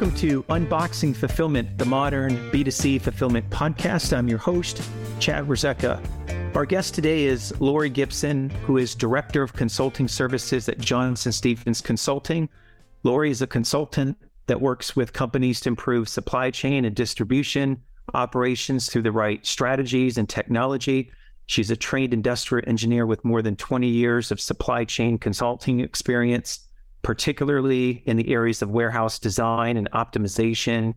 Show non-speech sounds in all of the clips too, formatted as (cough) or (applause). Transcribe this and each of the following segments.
Welcome to Unboxing Fulfillment, the modern B2C fulfillment podcast. I'm your host, Chad Warzecha. Our guest today is Lori Gibson, who is Director of Consulting Services at Johnson Stevens Consulting. Lori is a consultant that works with companies to improve supply chain and distribution operations through the right strategies and technology. She's a trained industrial engineer with more than 20 years of supply chain consulting experience, particularly in the areas of warehouse design and optimization,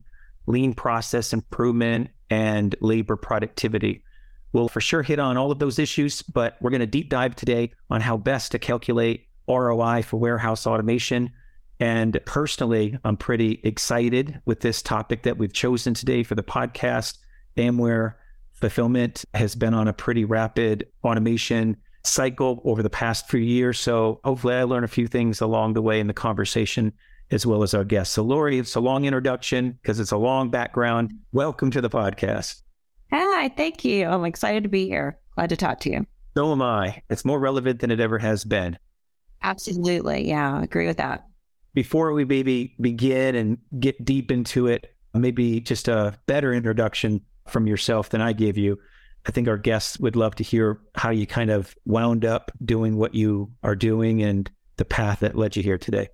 lean process improvement, and labor productivity. We'll for sure hit on all of those issues, but we're going to deep dive today on how best to calculate ROI for warehouse automation. And personally, I'm pretty excited with this topic that we've chosen today for the podcast. Amware fulfillment has been on a pretty rapid automation cycle over the past few years. So hopefully I learn a few things along the way in the conversation as well as our guests. So Lori, it's a long introduction because it's a long background. Welcome to the podcast. Hi, thank you. I'm excited to be here. Glad to talk to you. So am I. It's more relevant than it ever has been. Absolutely. Yeah, I agree with that. Before we maybe begin and get deep into it, maybe just a better introduction from yourself than I gave you. I think our guests would love to hear how you kind of wound up doing what you are doing and the path that led you here today.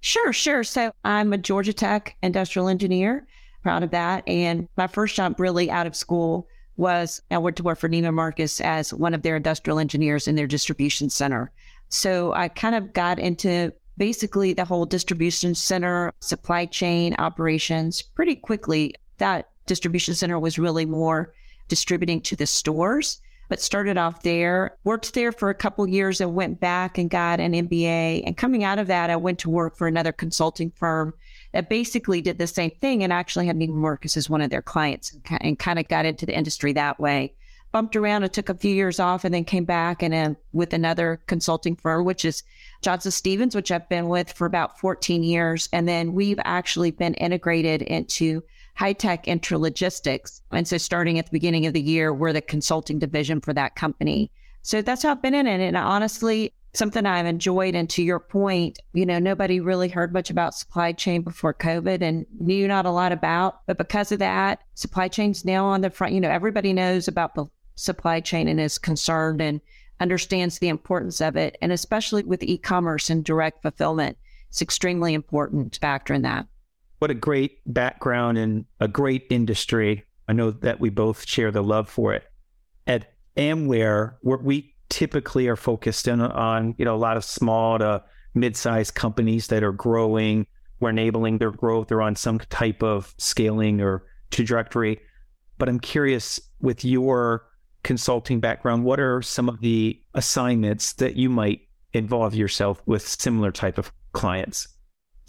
Sure, sure. So I'm a Georgia Tech industrial engineer proud of that. And my first job really out of school was I went to work for Neiman Marcus as one of their industrial engineers in their distribution center. So I kind of got into basically the whole distribution center, supply chain operations pretty quickly. That distribution center was really more distributing to the stores, but started off there, worked there for a couple years and went back and got an MBA. And coming out of that, I went to work for another consulting firm that basically did the same thing and actually had Neiman Marcus as one of their clients and, and kind of got into the industry that way. Bumped around and took a few years off and then came back and then with another consulting firm, which is Johnson Stevens, which I've been with for about 14 years. And then we've actually been integrated into Hy-Tek intralogistics. And so starting at the beginning of the year, we're the consulting division for that company. So that's how I've been in it. And honestly, something I've enjoyed. And to your point, you know, nobody really heard much about supply chain before COVID and knew not a lot about. But because of that, supply chain's now on the front. You know, everybody knows about the supply chain and is concerned and understands the importance of it. And especially with e commerce and direct fulfillment, it's extremely important factor in that. What a great background and a great industry. I know that we both share the love for it. At Amware, we typically are focused in on, you know, a lot of small to mid-sized companies that are growing. We're enabling their growth. They're on some type of scaling or trajectory. But I'm curious with your consulting background, what are some of the assignments that you might involve yourself with similar type of clients?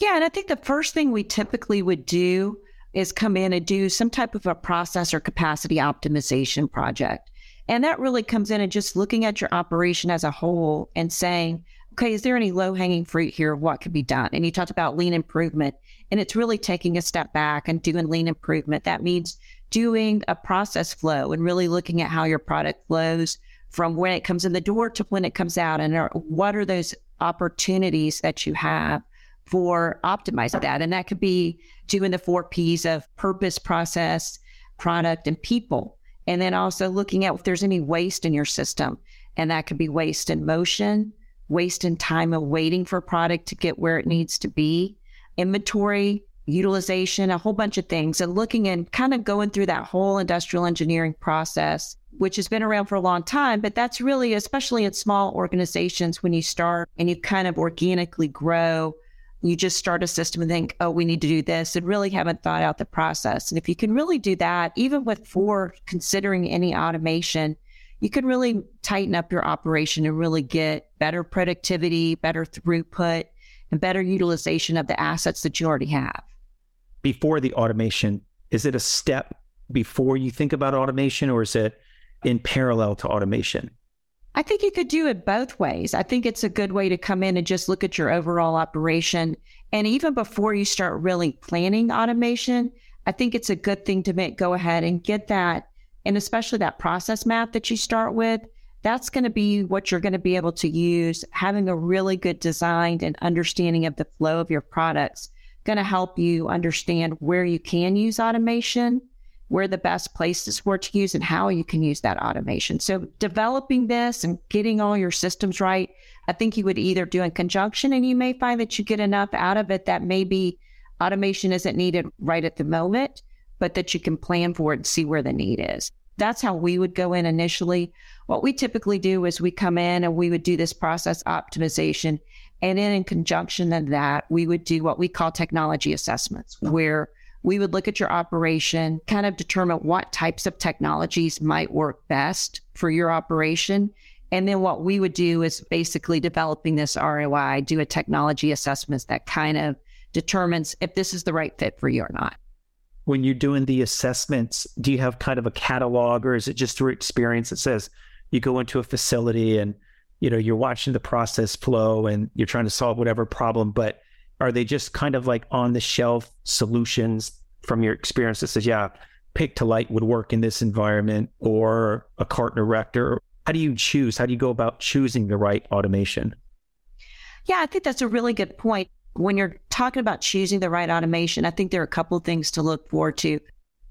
Yeah, and I think the first thing we typically would do is come in and do some type of a process or capacity optimization project. And that really comes in and just looking at your operation as a whole and saying, okay, is there any low hanging fruit here? Of what could be done? And you talked about lean improvement, and it's really taking a step back and doing lean improvement. That means doing a process flow and really looking at how your product flows from when it comes in the door to when it comes out. And what are those opportunities that you have for optimizing that? And that could be doing the four P's of purpose, process, product, and people. And then also looking at if there's any waste in your system. And that could be waste in motion, waste in time of waiting for a product to get where it needs to be, inventory, utilization, a whole bunch of things. And looking and kind of going through that whole industrial engineering process, which has been around for a long time. But that's really, especially in small organizations, when you start and you kind of organically grow you just start a system and think, oh, we need to do this, and really haven't thought out the process. And if you can really do that, even for considering any automation, you can really tighten up your operation and really get better productivity, better throughput, and better utilization of the assets that you already have. Before the automation, is it a step before you think about automation, or is it in parallel to automation? I think you could do it both ways. I think it's a good way to come in and just look at your overall operation. And even before you start really planning automation, I think it's a good thing to make, go ahead and get that, and especially that process map that you start with. That's going to be what you're going to be able to use, having a really good design and understanding of the flow of your products going to help you understand where you can use automation, where the best places for to use, and how you can use that automation. So, developing this and getting all your systems right, I think you would either do in conjunction, and you may find that you get enough out of it that maybe automation isn't needed right at the moment, but that you can plan for it and see where the need is. That's how we would go in initially. What we typically do is we come in and we would do this process optimization and then in conjunction with that, we would do what we call technology assessments, where we would look at your operation, kind of determine what types of technologies might work best for your operation. And then what we would do is basically developing this ROI, do a technology assessment that kind of determines if this is the right fit for you or not. When you're doing the assessments, do you have kind of a catalog or is it just through experience that says you go into a facility and you know you're watching the process flow and you're trying to solve whatever problem but are they just kind of like on the shelf solutions from your experience that says yeah pick to light would work in this environment or a carton erector how do you choose? How do you go about choosing the right automation? Yeah i think that's a really good point. When you're talking about choosing the right automation i think there are a couple of things to look for to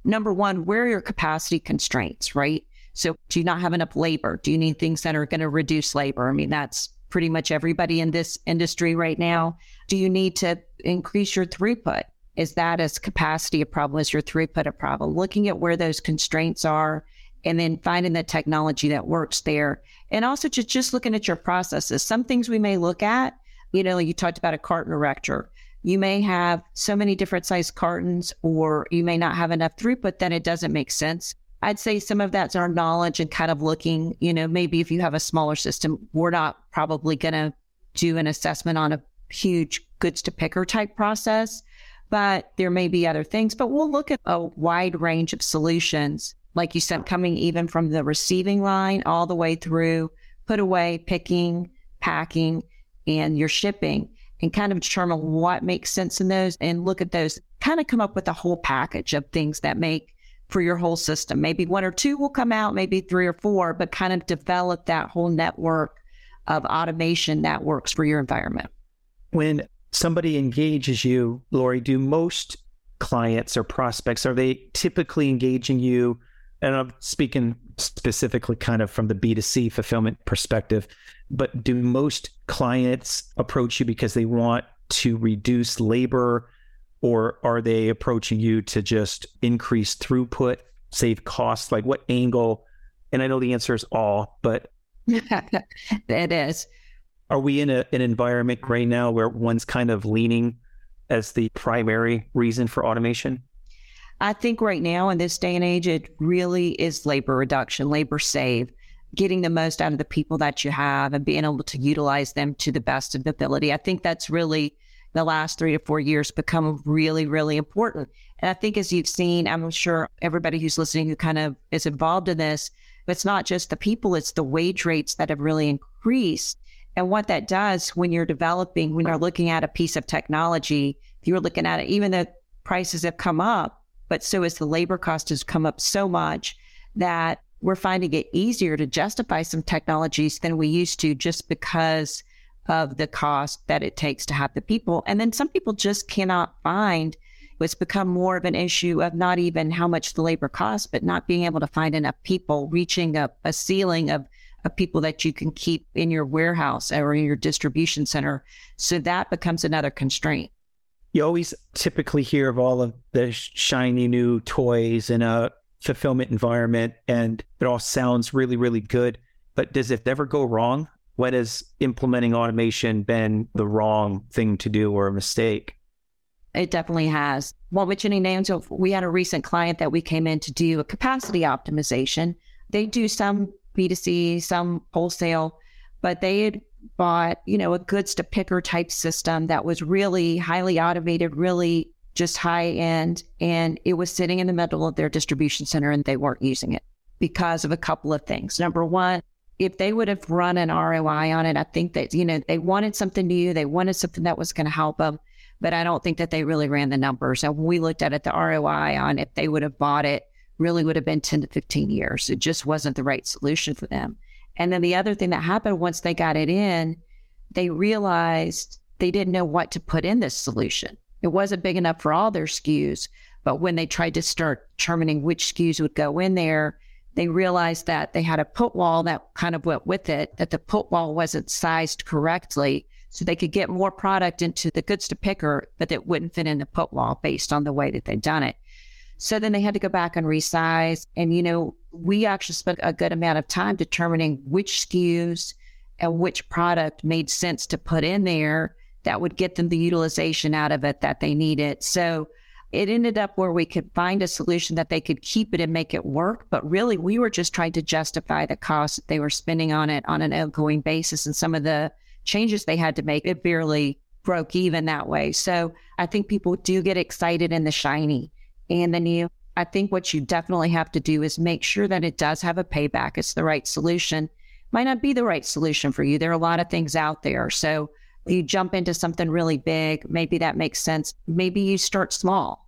number one where are your capacity constraints right? So, do you not have enough labor? Do you need things that are going to reduce labor? I mean, that's pretty much everybody in this industry right now. Do you need to increase your throughput? Is that as capacity a problem? Is your throughput a problem? Looking at where those constraints are and then finding the technology that works there. And also just, just looking at your processes. Some things we may look at, you know, you talked about a carton erector. You may have so many different size cartons, or you may not have enough throughput that it doesn't make sense I'd say some of that's our knowledge and kind of looking, you know, maybe if you have a smaller system, we're not probably going to do an assessment on a huge goods to picker type process, but there may be other things. But we'll look at a wide range of solutions, like you said, coming even from the receiving line all the way through put away, picking, packing, and your shipping, and kind of determine what makes sense in those and look at those, kind of come up with a whole package of things that make for your whole system. Maybe one or two will come out, maybe three or four, but kind of develop that whole network of automation that works for your environment. When somebody engages you, Lori, do most clients or prospects are they typically engaging you? And I'm speaking specifically kind of from the B2C fulfillment perspective, but do most clients approach you because they want to reduce labor or are they approaching you to just increase throughput, save costs? Like what angle? And I know the answer is all, but (laughs) it is. Are we in a, an environment right now where one's kind of leaning as the primary reason for automation? I think right now in this day and age, it really is labor reduction, labor save, getting the most out of the people that you have and being able to utilize them to the best of the ability. I think that's really the last three to four years become really, really important. And I think as you've seen, I'm sure everybody who's listening who kind of is involved in this, it's not just the people, it's the wage rates that have really increased. And what that does when you're developing, when you're looking at a piece of technology, if you're looking at it, even though prices have come up, but so as the labor cost has come up so much that we're finding it easier to justify some technologies than we used to just because of the cost that it takes to have the people. And then some people just cannot find it's become more of an issue of not even how much the labor costs, but not being able to find enough people, reaching a, a ceiling of, of people that you can keep in your warehouse or in your distribution center. So that becomes another constraint. You always typically hear of all of the shiny new toys in a fulfillment environment, and it all sounds really, really good. But does it ever go wrong? When has implementing automation been the wrong thing to do or a mistake? It definitely has. Well, which any names of we had a recent client that we came in to do a capacity optimization. They do some B2C, some wholesale, but they had bought, you know, a goods to picker type system that was really highly automated, really just high end. And it was sitting in the middle of their distribution center and they weren't using it because of a couple of things. Number one, if they would have run an ROI on it, I think that, you know, they wanted something new. They wanted something that was going to help them. But I don't think that they really ran the numbers. And we looked at it, the ROI on if they would have bought it really would have been 10 to 15 years. It just wasn't the right solution for them. And then the other thing that happened once they got it in, they realized they didn't know what to put in this solution. It wasn't big enough for all their SKUs. But when they tried to start determining which SKUs would go in there, they realized that they had a put wall that kind of went with it, that the put wall wasn't sized correctly. So they could get more product into the goods to picker, but it wouldn't fit in the put wall based on the way that they'd done it. So then they had to go back and resize. And, you know, we actually spent a good amount of time determining which SKUs and which product made sense to put in there that would get them the utilization out of it that they needed. So it ended up where we could find a solution that they could keep it and make it work. But really, we were just trying to justify the cost that they were spending on it on an ongoing basis. And some of the changes they had to make, it barely broke even that way. So I think people do get excited in the shiny. And then you, I think what you definitely have to do is make sure that it does have a payback. It's the right solution. Might not be the right solution for you. There are a lot of things out there. So you jump into something really big, maybe that makes sense. Maybe you start small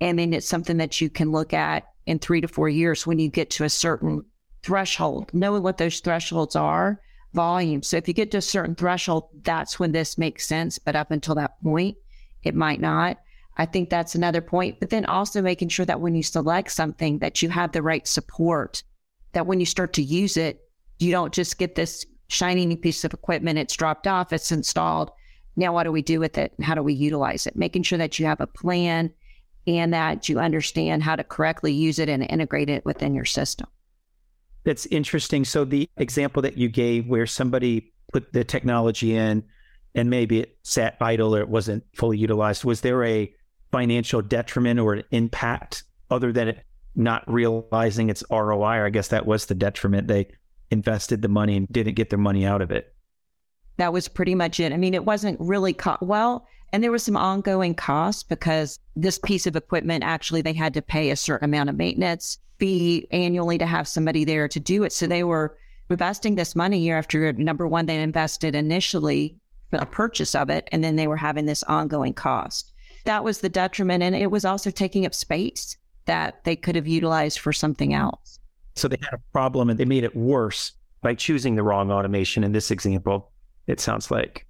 and then it's something that you can look at in three to four years when you get to a certain threshold, knowing what those thresholds are, volume. So if you get to a certain threshold, that's when this makes sense. But up until that point, it might not. I think that's another point. But then also making sure that when you select something that you have the right support, that when you start to use it, you don't just get this shiny new piece of equipment, it's dropped off, it's installed. Now, what do we do with it? And how do we utilize it? Making sure that you have a plan and that you understand how to correctly use it and integrate it within your system. That's interesting. So, the example that you gave where somebody put the technology in and maybe it sat idle or it wasn't fully utilized, was there a financial detriment or an impact other than it not realizing its ROI? Or I guess that was the detriment. They invested the money and didn't get their money out of it. That was pretty much it. I mean, it wasn't really co- well, and there was some ongoing costs because this piece of equipment actually they had to pay a certain amount of maintenance fee annually to have somebody there to do it. So they were investing this money year after year. Number one, they invested initially for a purchase of it, and then they were having this ongoing cost. That was the detriment. And it was also taking up space that they could have utilized for something else. So they had a problem and they made it worse by choosing the wrong automation in this example, it sounds like.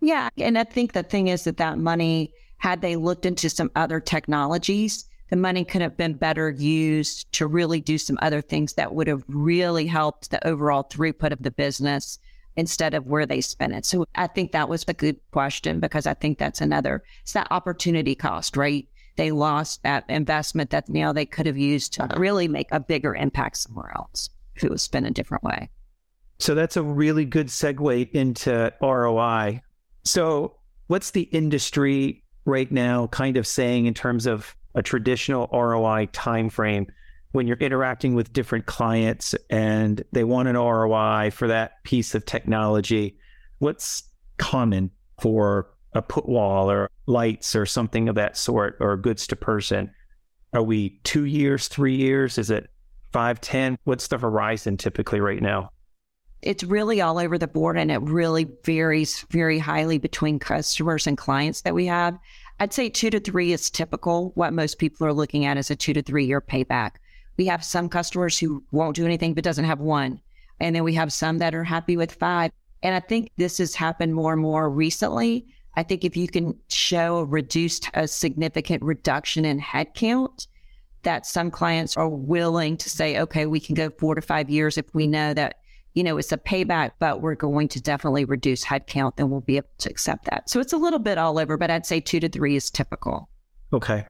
Yeah. And I think the thing is that that money, had they looked into some other technologies, the money could have been better used to really do some other things that would have really helped the overall throughput of the business instead of where they spent it. So I think that was a good question because I think that's another, it's that opportunity cost, right? They lost that investment that, you know, they could have used to really make a bigger impact somewhere else if it was spent a different way. So that's a really good segue into ROI. So what's the industry right now kind of saying in terms of a traditional ROI timeframe? when you're interacting with different clients and they want an ROI for that piece of technology, what's common for a put wall or lights or something of that sort or goods to person? Are we two years, three years? Is it five, ten? What's the horizon typically right now? It's really all over the board and it really varies very highly between customers and clients that we have. I'd say two to three is typical. What most people are looking at is a two to three year payback. We have some customers who won't do anything but doesn't have one. And then we have some that are happy with five. And I think this has happened more and more recently. I think if you can show a reduced, a significant reduction in headcount, that some clients are willing to say, okay, we can go four to five years if we know that, you know, it's a payback, but we're going to definitely reduce headcount, then we'll be able to accept that. So it's a little bit all over, but I'd say two to three is typical. Okay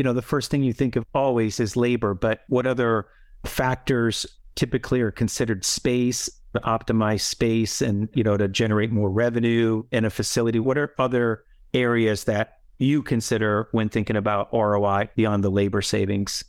you know, the first thing you think of always is labor, but what other factors typically are considered space, optimize space and, you know, to generate more revenue in a facility? What are other areas that you consider when thinking about ROI beyond the labor savings?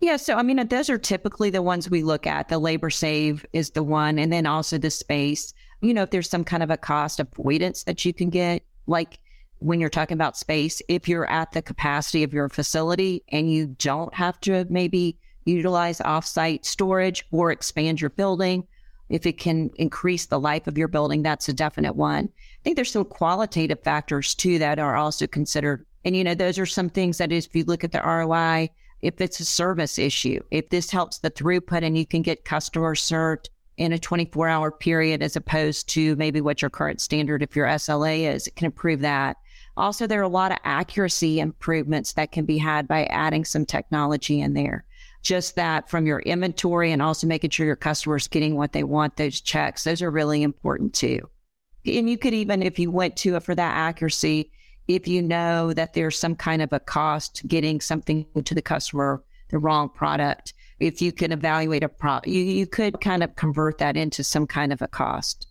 Yeah, so I mean, uh, those are typically the ones we look at. The labor save is the one, and then also the space. You know, if there's some kind of a cost avoidance that you can get, like when you're talking about space, if you're at the capacity of your facility and you don't have to maybe utilize offsite storage or expand your building, if it can increase the life of your building, that's a definite one. I think there's some qualitative factors too that are also considered. And, you know, those are some things that is, if you look at the ROI, if it's a service issue, if this helps the throughput and you can get customers served in a 24 hour period as opposed to maybe what your current standard, if your SLA is, it can improve that Also, there are a lot of accuracy improvements that can be had by adding some technology in there. Just that from your inventory and also making sure your customers getting what they want, those checks, those are really important too. And you could even, if you went to it for that accuracy, if you know that there's some kind of a cost getting something to the customer, the wrong product, if you can evaluate a product, you, you could kind of convert that into some kind of a cost.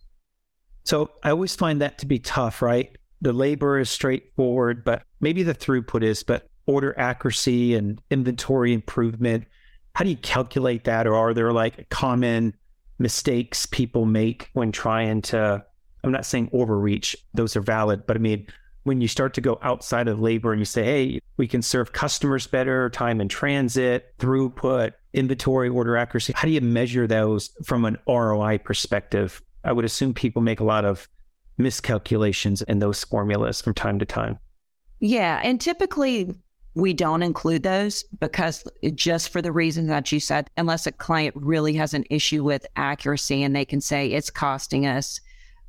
So I always find that to be tough, right? The labor is straightforward, but maybe the throughput is, but order accuracy and inventory improvement, how do you calculate that? Or are there like common mistakes people make when trying to, I'm not saying overreach, those are valid, but I mean, when you start to go outside of labor and you say, hey, we can serve customers better, time in transit, throughput, inventory, order accuracy, how do you measure those from an ROI perspective? I would assume people make a lot of miscalculations in those formulas from time to time. Yeah. And typically we don't include those because just for the reason that you said, unless a client really has an issue with accuracy and they can say it's costing us,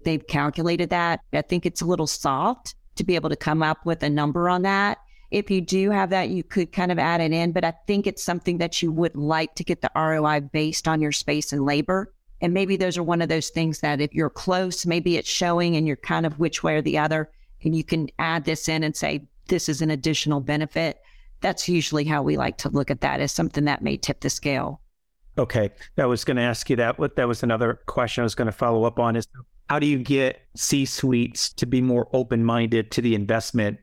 they've calculated that. I think it's a little soft to be able to come up with a number on that. If you do have that, you could kind of add it in, but I think it's something that you would like to get the ROI based on your space and labor. And maybe those are one of those things that if you're close, maybe it's showing and you're kind of which way or the other, and you can add this in and say, this is an additional benefit. That's usually how we like to look at that as something that may tip the scale. Okay. I was going to ask you that. What that was another question I was going to follow up on is how do you get C suites to be more open minded to the investment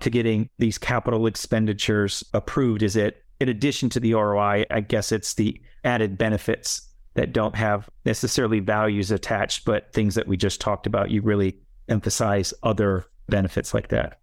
to getting these capital expenditures approved? Is it in addition to the ROI? I guess it's the added benefits that don't have necessarily values attached, but things that we just talked about. You really emphasize other benefits like that.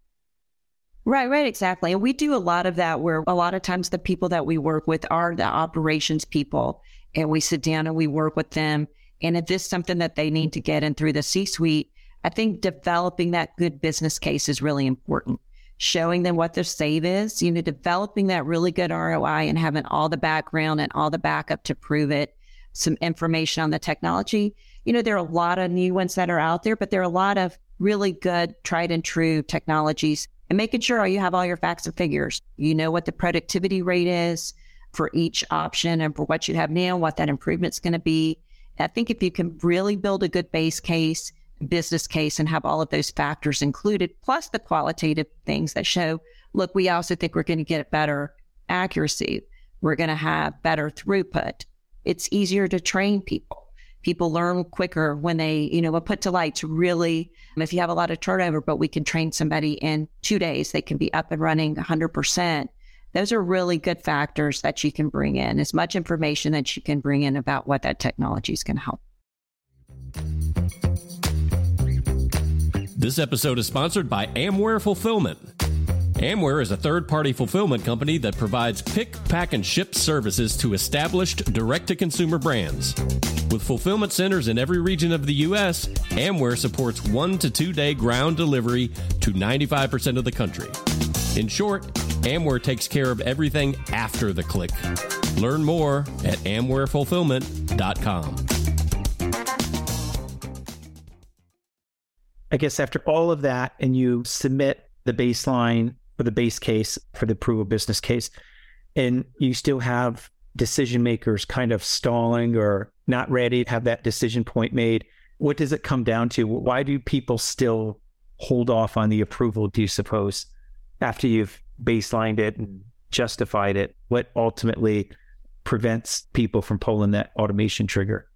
Right, right, exactly. And we do a lot of that where a lot of times the people that we work with are the operations people, and we sit down and we work with them and if this is something that they need to get in through the C suite, I think developing that good business case is really important. Showing them what their save is, you know, developing that really good ROI and having all the background and all the backup to prove it, some information on the technology. You know, there are a lot of new ones that are out there, but there are a lot of really good, tried and true technologies and making sure you have all your facts and figures. You know what the productivity rate is for each option and for what you have now, what that improvement's going to be. I think if you can really build a good base case, business case, and have all of those factors included, plus the qualitative things that show, look, we also think we're going to get better accuracy. We're going to have better throughput. It's easier to train people. People learn quicker when they, you know, put to light to really, if you have a lot of turnover, but we can train somebody in two days, they can be up and running 100%. Those are really good factors that you can bring in, as much information that you can bring in about what that technology is going to help. This episode is sponsored by Amware Fulfillment. Amware is a third party fulfillment company that provides pick, pack, and ship services to established direct to consumer brands. With fulfillment centers in every region of the U.S., Amware supports one to two day ground delivery to 95% of the country. In short, Amware takes care of everything after the click. Learn more at amwarefulfillment.com. I guess after all of that, and you submit the baseline for the base case for the approval business case, and you still have decision makers kind of stalling or not ready to have that decision point made, what does it come down to? Why do people still hold off on the approval, do you suppose? after you've baselined it and justified it, what ultimately prevents people from pulling that automation trigger?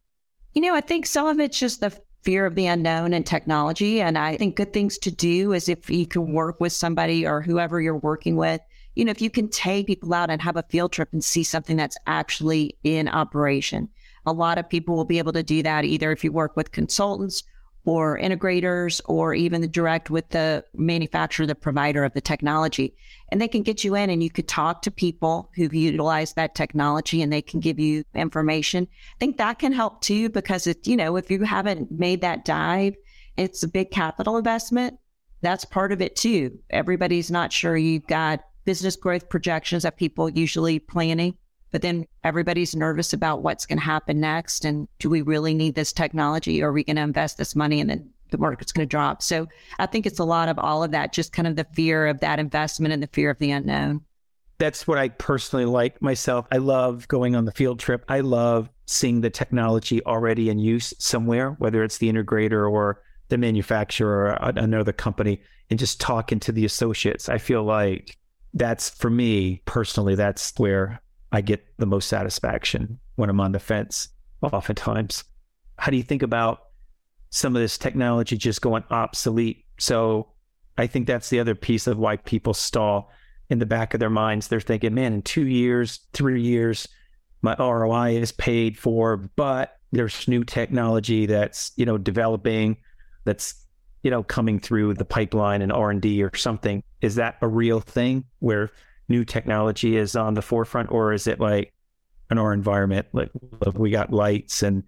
You know, I think some of it's just the fear of the unknown and technology. And I think good things to do is if you can work with somebody or whoever you're working with, you know, if you can take people out and have a field trip and see something that's actually in operation. A lot of people will be able to do that either if you work with consultants or integrators or even the direct with the manufacturer, the provider of the technology. And they can get you in and you could talk to people who've utilized that technology and they can give you information. I think that can help too, because it, you know, if you haven't made that dive, it's a big capital investment. That's part of it too. Everybody's not sure you've got business growth projections that people usually planning but then everybody's nervous about what's going to happen next. And do we really need this technology? Or are we going to invest this money and then the market's going to drop. So I think it's a lot of all of that, just kind of the fear of that investment and the fear of the unknown. That's what I personally like myself. I love going on the field trip. I love seeing the technology already in use somewhere, whether it's the integrator or the manufacturer or another company, and just talking to the associates. I feel like that's for me personally, that's where I get the most satisfaction when I'm on the fence, oftentimes. How do you think about some of this technology just going obsolete? So I think that's the other piece of why people stall in the back of their minds. They're thinking, man, in two years, three years, my ROI is paid for, but there's new technology that's, you know, developing, that's, you know, coming through the pipeline and R&D or something. Is that a real thing where new technology is on the forefront or is it like in our environment, like we got lights and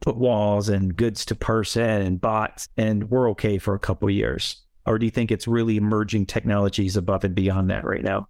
put walls and goods to person and bots and we're okay for a couple years? Or do you think it's really emerging technologies above and beyond that right now?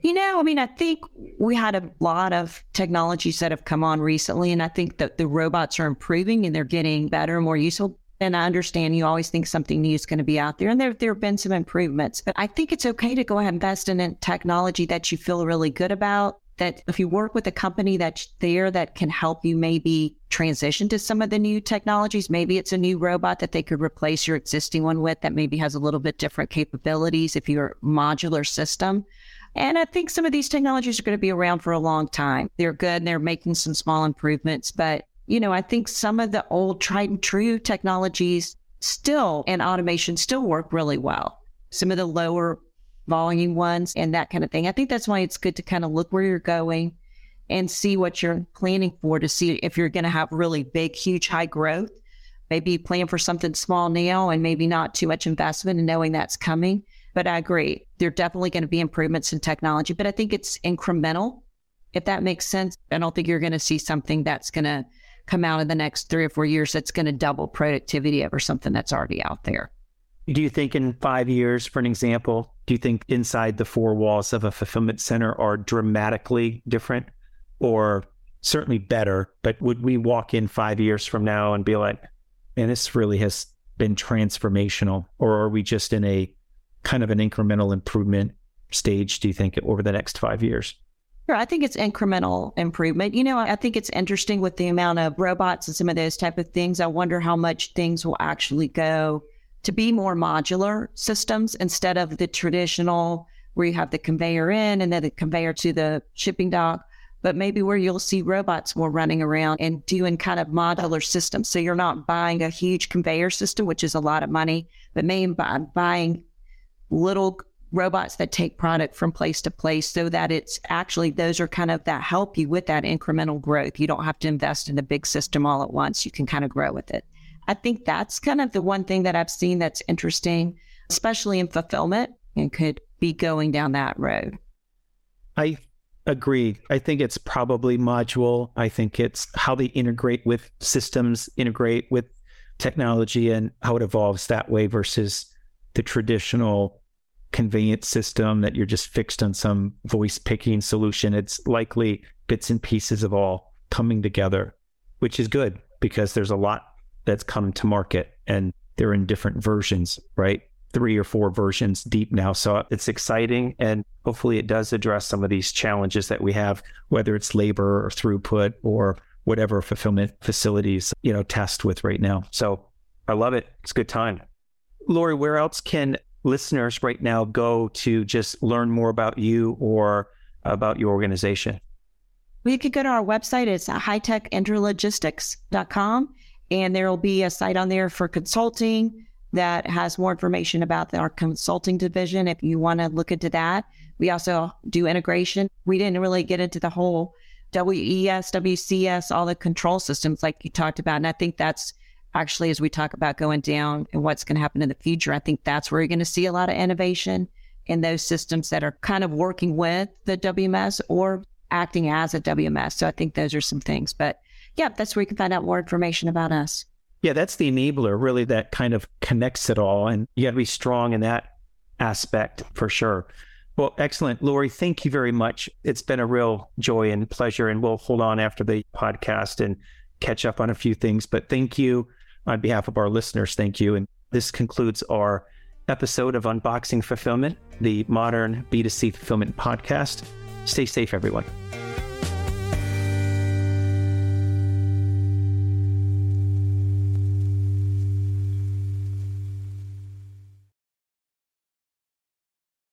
You know, I mean, I think we had a lot of technologies that have come on recently, and I think that the robots are improving and they're getting better and more useful. And I understand you always think something new is going to be out there, and there there have been some improvements. But I think it's okay to go ahead and invest in a technology that you feel really good about that if you work with a company that's there that can help you maybe transition to some of the new technologies, maybe it's a new robot that they could replace your existing one with that maybe has a little bit different capabilities if you're a modular system. And I think some of these technologies are going to be around for a long time. They're good and they're making some small improvements. But, you know, I think some of the old tried and true technologies still and automation still work really well. Some of the lower volume ones and that kind of thing. I think that's why it's good to kind of look where you're going and see what you're planning for to see if you're going to have really big, huge, high growth. Maybe plan for something small now and maybe not too much investment and knowing that's coming. But I agree, there are definitely going to be improvements in technology, but I think it's incremental, if that makes sense. I don't think you're going to see something that's going to come out in the next three or four years that's going to double productivity over something that's already out there. Do you think in five years, for an example, do you think inside the four walls of a fulfillment center are dramatically different or certainly better? But would we walk in five years from now and be like, man, this really has been transformational? Or are we just in a kind of an incremental improvement stage, do you think, over the next five years? Sure, I think it's incremental improvement. You know, I think it's interesting with the amount of robots and some of those type of things. I wonder how much things will actually go to be more modular systems instead of the traditional where you have the conveyor in and then the conveyor to the shipping dock, but maybe where you'll see robots more running around and doing kind of modular systems. So you're not buying a huge conveyor system, which is a lot of money, but maybe buying little robots that take product from place to place so that it's actually those are kind of that help you with that incremental growth. You don't have to invest in a big system all at once. You can kind of grow with it. I think that's kind of the one thing that I've seen that's interesting, especially in fulfillment, and could be going down that road. I agree. I think it's probably module. I think it's how they integrate with systems, integrate with technology, and how it evolves that way versus the traditional conveyance system that you're just fixed on some voice picking solution. It's likely bits and pieces of all coming together, which is good because there's a lot that's come to market and they're in different versions, right? Three or four versions deep now. So it's exciting. And hopefully it does address some of these challenges that we have, whether it's labor or throughput or whatever fulfillment facilities, you know, test with right now. So I love it. It's a good time. Lori, where else can listeners right now go to just learn more about you or about your organization? Well, you could go to our website. It's hightechintralogistics.com. And there will be a site on there for consulting that has more information about our consulting division if you want to look into that. We also do integration. We didn't really get into the whole WES, WCS, all the control systems like you talked about. And I think that's actually, as we talk about going down and what's going to happen in the future, I think that's where you're going to see a lot of innovation in those systems that are kind of working with the WMS or acting as a WMS. So I think those are some things. But yeah, that's where you can find out more information about us. Yeah, that's the enabler, really, that kind of connects it all. And you got to be strong in that aspect for sure. Well, excellent. Lori, thank you very much. It's been a real joy and pleasure. And we'll hold on after the podcast and catch up on a few things. But thank you on behalf of our listeners, thank you. And this concludes our episode of Unboxing Fulfillment, the modern B2C fulfillment podcast. Stay safe, everyone.